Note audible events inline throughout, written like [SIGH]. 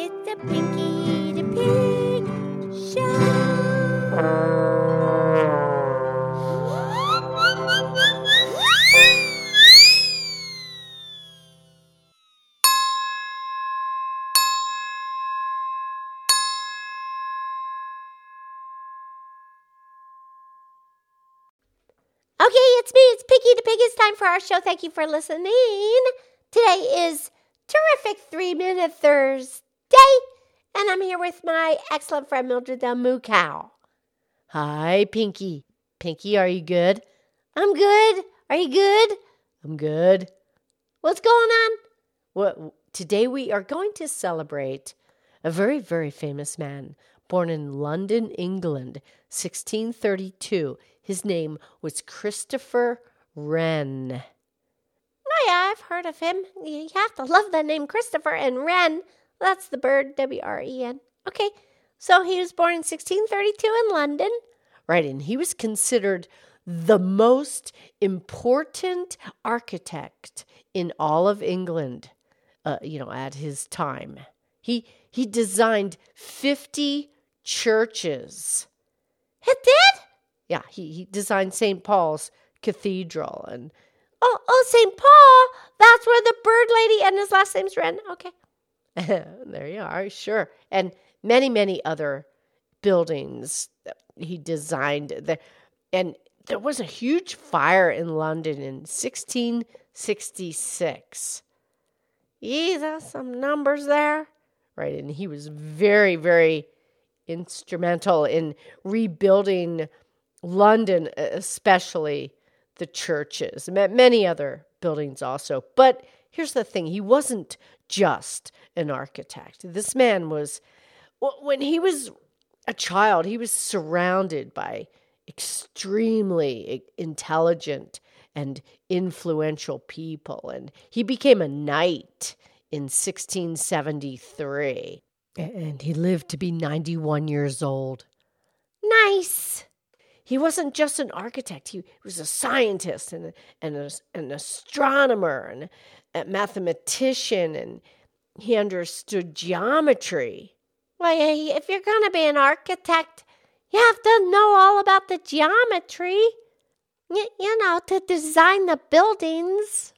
It's a Pinky the Pig show. Okay, it's me. It's Pinky the Pig. It's time for our show. Thank you for listening. Today is terrific three minute Thursday, and I'm here with my excellent friend Mildred the Moo Cow. Hi, Pinky. Pinky, are you good? I'm good. Are you good? I'm good. What's going on? Well, today we are going to celebrate a very, very famous man born in London, England, 1632. His name was Christopher Wren. Oh, yeah, I've heard of him. You have to love the name Christopher and Wren. That's the bird, W R E N. Okay, so he was born in 1632 in London. Right, and he was considered the most important architect in all of England, uh, you know, at his time. He he designed 50 churches. It did? Yeah, he, he designed St. Paul's Cathedral and Oh, oh, St. Paul. That's where the bird lady and his last name's Wren. Okay. [LAUGHS] there you are, sure. And many, many other buildings he designed. There. and there was a huge fire in London in 1666. Yeah, some numbers there. Right. And he was very, very instrumental in rebuilding London, especially the churches, many other buildings also. But here's the thing he wasn't just an architect. This man was, when he was a child, he was surrounded by extremely intelligent and influential people. And he became a knight in 1673. And he lived to be 91 years old. Nice. He wasn't just an architect, he was a scientist and, and a, an astronomer and a mathematician, and he understood geometry. Well, if you're going to be an architect, you have to know all about the geometry, you, know, to design the buildings.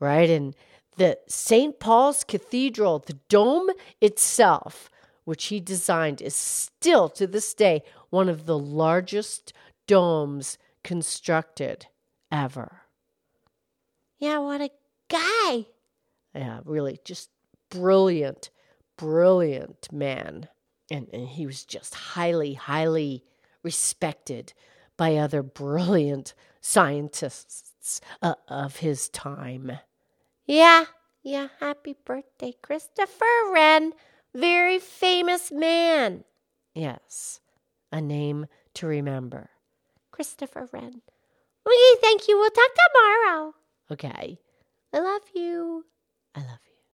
Right, and the St. Paul's Cathedral, the dome itself, which he designed, is still to this day one of the largest domes constructed ever. Yeah, what a guy. Yeah, really, just brilliant, brilliant man. And, and he was just highly, highly respected by other brilliant scientists uh, of his time. Yeah, yeah, happy birthday, Christopher Wren. Very famous man. Yes, a name to remember. Christopher Wren. Okay, thank you. We'll talk tomorrow. Okay. I love you. I love you.